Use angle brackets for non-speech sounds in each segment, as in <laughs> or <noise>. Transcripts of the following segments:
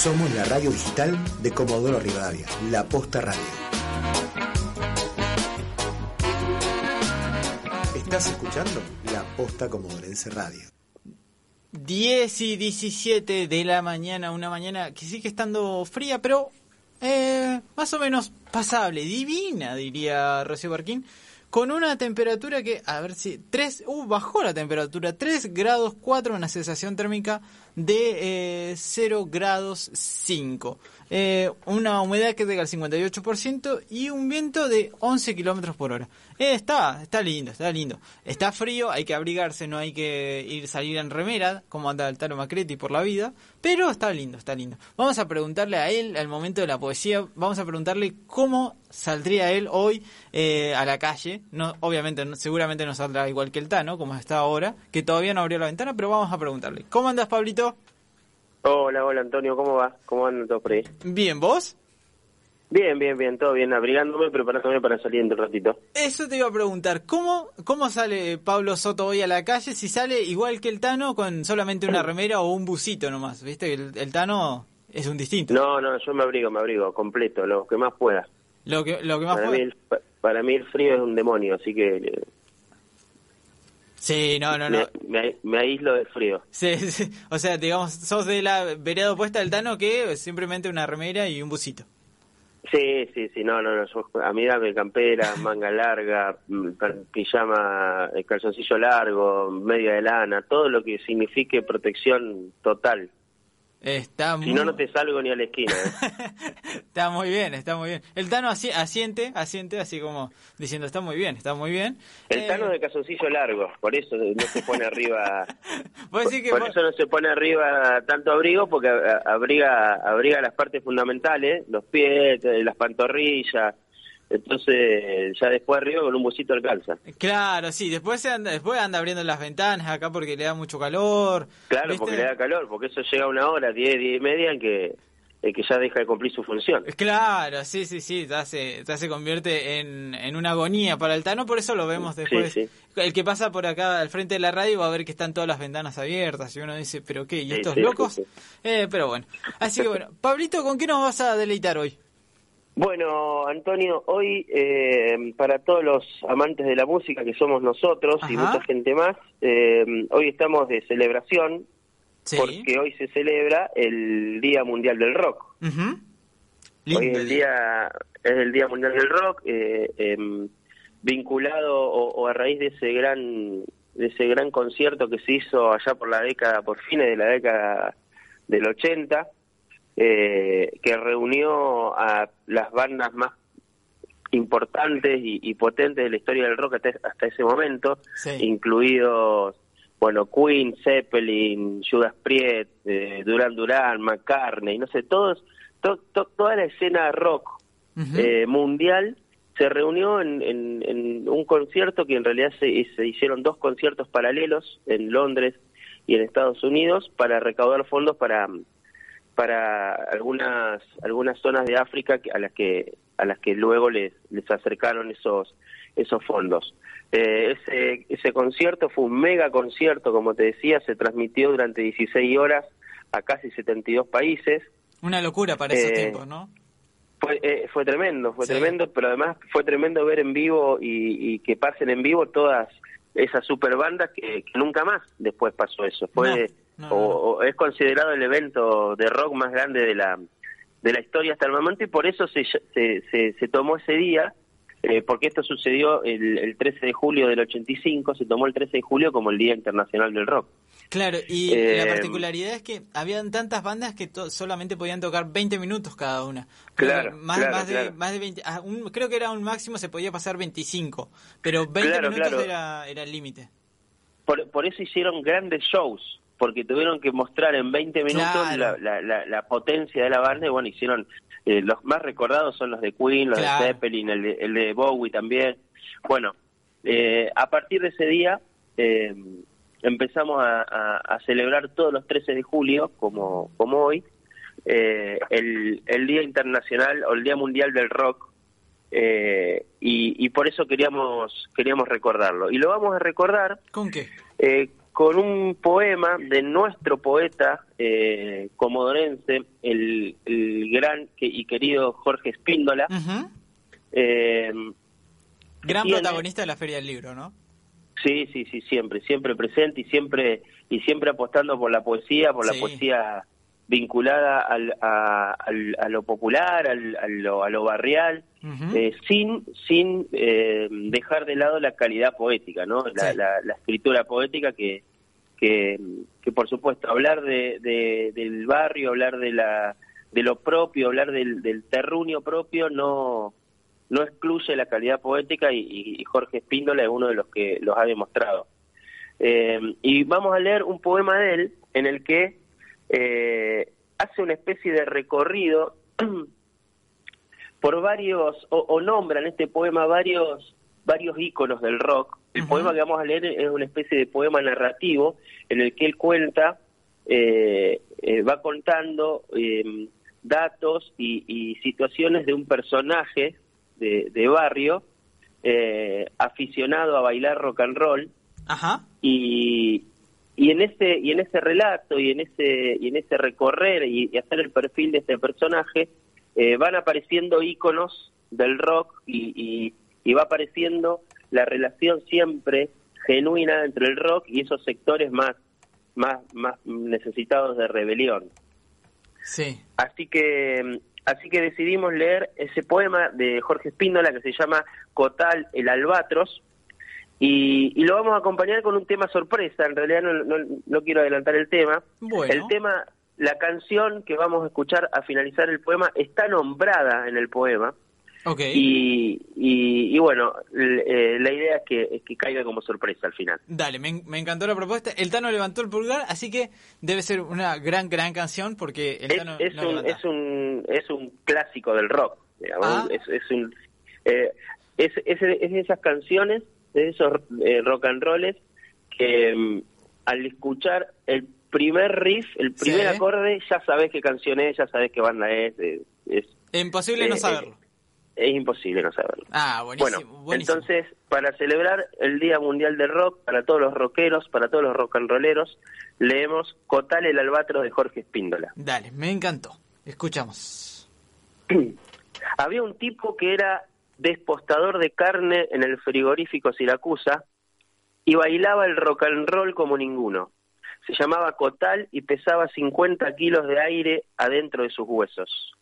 Somos la radio digital de Comodoro Rivadavia, La Posta Radio. Estás escuchando La Posta Comodorense Radio. 10 y 17 de la mañana, una mañana que sigue estando fría, pero eh, más o menos pasable, divina, diría Rocío Barquín, con una temperatura que, a ver si, 3, uh, bajó la temperatura, 3 grados 4, una sensación térmica de eh, 0 grados 5. Eh, una humedad que llega al 58% y un viento de 11 kilómetros por hora. Eh, está, está lindo, está lindo. Está frío, hay que abrigarse, no hay que ir salir en remera, como anda el Taro Macretti por la vida, pero está lindo, está lindo. Vamos a preguntarle a él, al momento de la poesía, vamos a preguntarle cómo saldría él hoy eh, a la calle. No, obviamente, no, seguramente no saldrá igual que el Tano, como está ahora, que todavía no abrió la ventana, pero vamos a preguntarle. ¿Cómo andas, Pablito? Hola, hola Antonio, ¿cómo va? ¿Cómo andan todos por ahí? Bien, ¿vos? Bien, bien, bien, todo bien, abrigándome, preparándome para salir en un ratito. Eso te iba a preguntar, ¿cómo, ¿cómo sale Pablo Soto hoy a la calle si sale igual que el Tano con solamente una remera o un busito nomás? ¿Viste? El, el Tano es un distinto. No, no, yo me abrigo, me abrigo, completo, lo que más pueda. Lo que, lo que más para, pueda. mí el, para mí el frío es un demonio, así que eh, Sí, no, no, no. me, me, me aíslo del frío. Sí, sí. O sea, digamos, sos de la vereda opuesta del Tano que simplemente una remera y un busito. Sí, sí, sí, no, no, no, yo- a mí dame campera, <laughs> manga larga, mm, pijama, eh, calzoncillo largo, media de lana, todo lo que signifique protección total. Está muy... Si no, no te salgo ni a la esquina. ¿eh? <laughs> está muy bien, está muy bien. El Tano asi- asiente, asiente, así como diciendo, está muy bien, está muy bien. El Eh, Tano de calzoncillo largo, por eso no se pone arriba. <laughs> que por vos- eso no se pone arriba tanto abrigo, porque abriga abriga las partes fundamentales, los pies, las pantorrillas. Entonces, ya después arriba con un busito alcanza. Claro, sí, después, se anda, después anda abriendo las ventanas acá porque le da mucho calor. Claro, ¿viste? porque le da calor, porque eso llega a una hora, diez, diez y media, en que, en que ya deja de cumplir su función. Claro, sí, sí, sí, ya se, ya se convierte en, en una agonía para el Tano, por eso lo vemos después. sí. El que pasa por acá al frente de la radio va a ver que están todas las ventanas abiertas y uno dice, ¿pero qué? ¿Y estos sí, locos? Eh, pero bueno, así que bueno. Pablito, ¿con qué nos vas a deleitar hoy? Bueno, Antonio, hoy eh, para todos los amantes de la música que somos nosotros y mucha gente más, eh, hoy estamos de celebración Sí. porque hoy se celebra el Día Mundial del Rock. Hoy es el día es el Día Mundial del Rock, eh, em, vinculado o, o a raíz de ese gran de ese gran concierto que se hizo allá por la década, por fines de la década del 80, eh, que reunió a las bandas más importantes y, y potentes de la historia del rock hasta, hasta ese momento, Sí. incluidos bueno Queen, Zeppelin, Judas Priest, eh, Duran Duran, McCartney, no sé, todos, to- to- toda la escena rock eh, mundial se reunió en, en- en un concierto que en realidad se, se hicieron dos conciertos paralelos en Londres y en Estados Unidos para recaudar fondos para para algunas algunas zonas de África a las que a las que luego les les acercaron esos esos fondos. Eh, ese ese concierto fue un mega concierto, como te decía, se transmitió durante 16 horas a casi 72 países. Una locura para esos Eh, tiempos, ¿no? Fue, eh, fue tremendo, fue Sí. tremendo, pero además fue tremendo ver en vivo y, y que pasen en vivo todas esas super bandas que, que nunca más después pasó eso. Fue No, no, o, es considerado el evento de rock más grande de la de la historia hasta el momento y por eso se se, se, se tomó ese día eh, porque esto sucedió el, el 13 de julio del 85, se tomó el 13 de julio como el Día Internacional del Rock. Claro, y Eh, la particularidad es que habían tantas bandas que to- solamente podían tocar 20 minutos cada una. Claro, más, claro, más de, claro. más de 20, ah, un- creo que era un máximo, se podía pasar 25, pero 20 Claro, minutos era, era el límite. por, por eso hicieron grandes shows, porque tuvieron que mostrar en 20 minutos Claro. la, la, la, la potencia de la banda y bueno, hicieron, eh, los más recordados son los de Queen, los Claro. de Zeppelin, el de, el de Bowie también. Bueno, eh, a partir de ese día eh, empezamos a, a- a celebrar todos los 13 de julio, como, como hoy, eh, el, el Día Internacional o el Día Mundial del Rock, eh, y, y por eso queríamos queríamos recordarlo. Y lo vamos a recordar ¿Con qué? eh, con un poema de nuestro poeta eh, comodorense, el, el gran que- y querido Jorge Espíndola. Eh, Gran tiene- protagonista de la Feria del Libro, ¿no? Sí, sí, sí, siempre, siempre presente y siempre y siempre apostando por la poesía, por Sí. la poesía vinculada al, a, al- a lo popular, al- a, lo, a lo barrial, eh, sin sin eh, dejar de lado la calidad poética, ¿no? La, Sí. la- la escritura poética que, que, por supuesto, hablar de, de- del barrio, hablar de la de lo propio, hablar del, del terruño propio, no no excluye la calidad poética y, y Jorge Espíndola es uno de los que los ha demostrado. Eh, y vamos a leer un poema de él en el que eh, hace una especie de recorrido <clears throat> por varios, o, o nombra en este poema varios, varios íconos del rock. El poema que vamos a leer es una especie de poema narrativo en el que él cuenta, eh, eh, va contando eh, datos y, y situaciones de un personaje de, de barrio eh, aficionado a bailar rock and roll Ajá. y, y en ese y en ese relato y en ese y en ese recorrer y, y hacer el perfil de este personaje eh, van apareciendo íconos del rock y, y, y va apareciendo la relación siempre genuina entre el rock y esos sectores más más más necesitados de rebelión Sí. así que así que decidimos leer ese poema de Jorge Espíndola que se llama Cotal el albatros y, y lo vamos a acompañar con un tema sorpresa en realidad no, no, no quiero adelantar el tema Bueno. el tema la canción que vamos a escuchar a finalizar el poema está nombrada en el poema Ok. y, y, y bueno eh, la idea es que, es que caiga como sorpresa al final Dale, me, en- me encantó la propuesta. El Tano levantó el pulgar, así que debe ser una gran, gran canción porque el es, Tano es no un, es un es un clásico del rock digamos, Ah. es, es un eh, es, es, es de esas canciones de esos eh, rock and rolls que mm, al escuchar el primer riff el primer Sí. acorde ya sabes qué canción es ya sabes qué banda es es, Imposible no eh, saberlo. Es imposible no saberlo Ah, buenísimo. bueno, buenísimo. entonces, para celebrar el Día Mundial del Rock, para todos los rockeros, para todos los rock and rolleros, leemos Cotal el albatro de Jorge Espíndola. Dale, me encantó. Escuchamos. <clears throat> Había un tipo que era despostador de carne en el frigorífico Siracusa y bailaba el rock and roll como ninguno. Se llamaba Cotal y pesaba 50 kilos de aire adentro de sus huesos.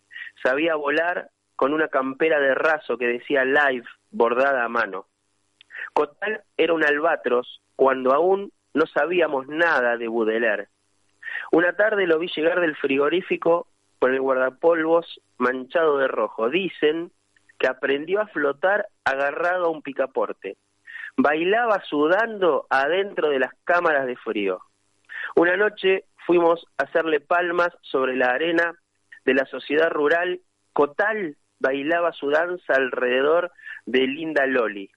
Sabía volar con una campera de raso que decía live bordada a mano. Cotal era un albatros cuando aún no sabíamos nada de Baudelaire. Una tarde lo vi llegar del frigorífico con el guardapolvos manchado de rojo. Dicen que aprendió a flotar agarrado a un picaporte. Bailaba sudando adentro de las cámaras de frío. Una noche fuimos a hacerle palmas sobre la arena de la sociedad rural. Cotal bailaba su danza alrededor de Linda Loli.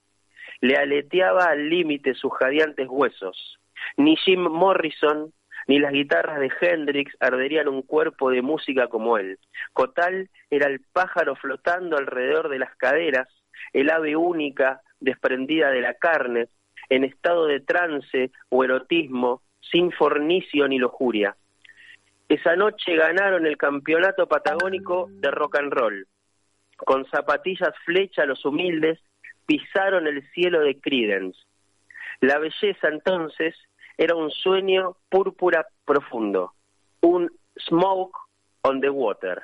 Le aleteaba al límite sus jadeantes huesos. Ni Jim Morrison ni las guitarras de Hendrix arderían un cuerpo de música como él. Cotal era el pájaro flotando alrededor de las caderas, el ave única desprendida de la carne, en estado de trance o erotismo, sin fornicio ni lujuria. Esa noche ganaron el campeonato patagónico de rock and roll. Con zapatillas flecha los humildes pisaron el cielo de Credence. La belleza entonces era un sueño púrpura profundo, un smoke on the water.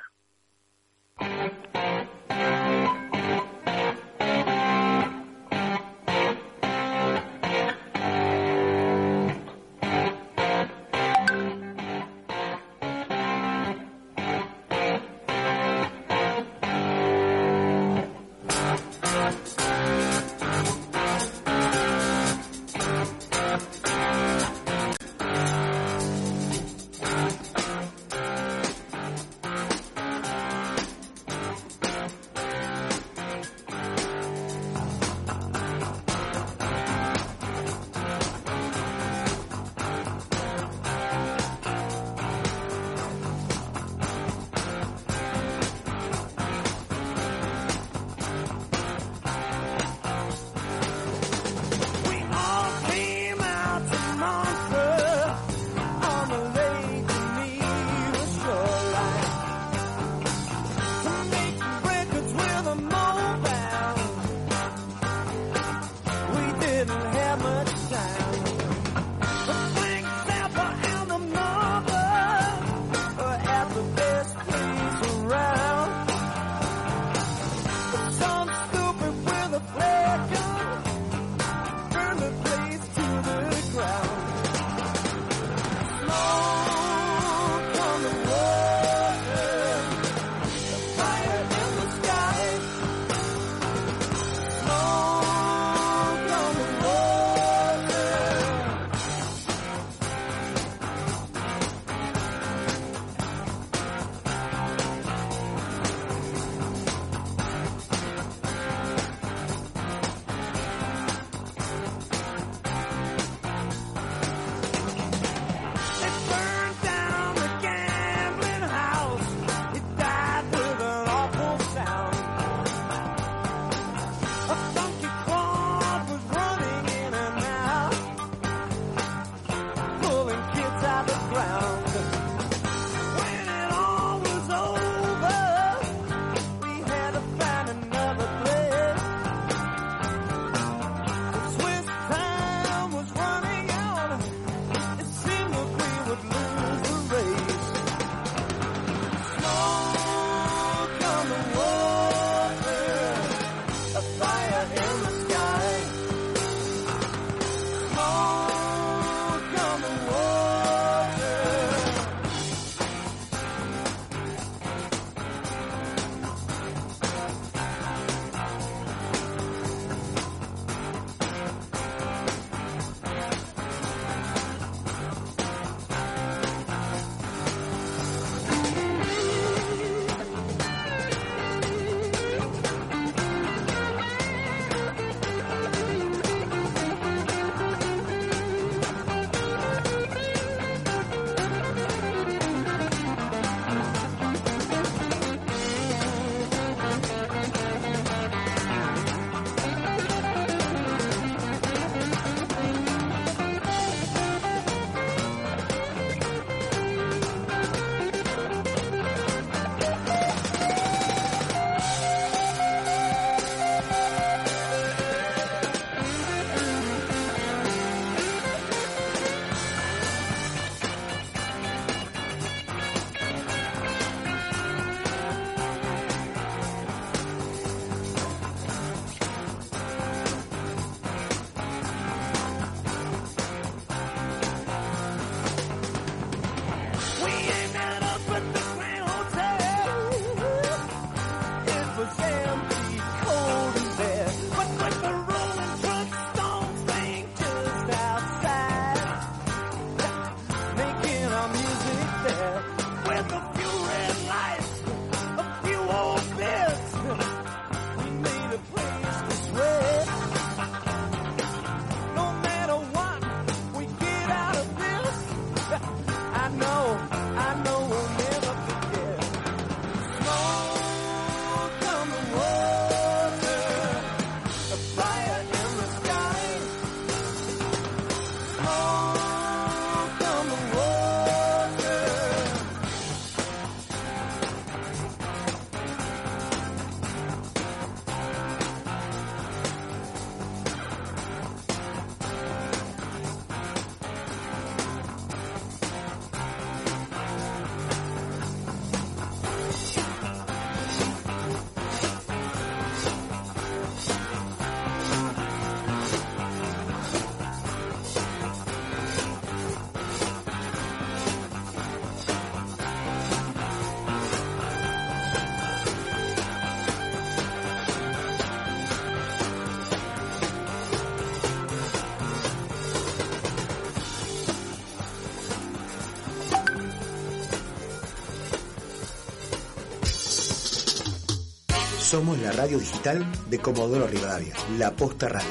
Somos la radio digital de Comodoro Rivadavia, La Posta Radio.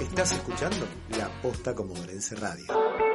Estás escuchando La Posta Comodorense Radio.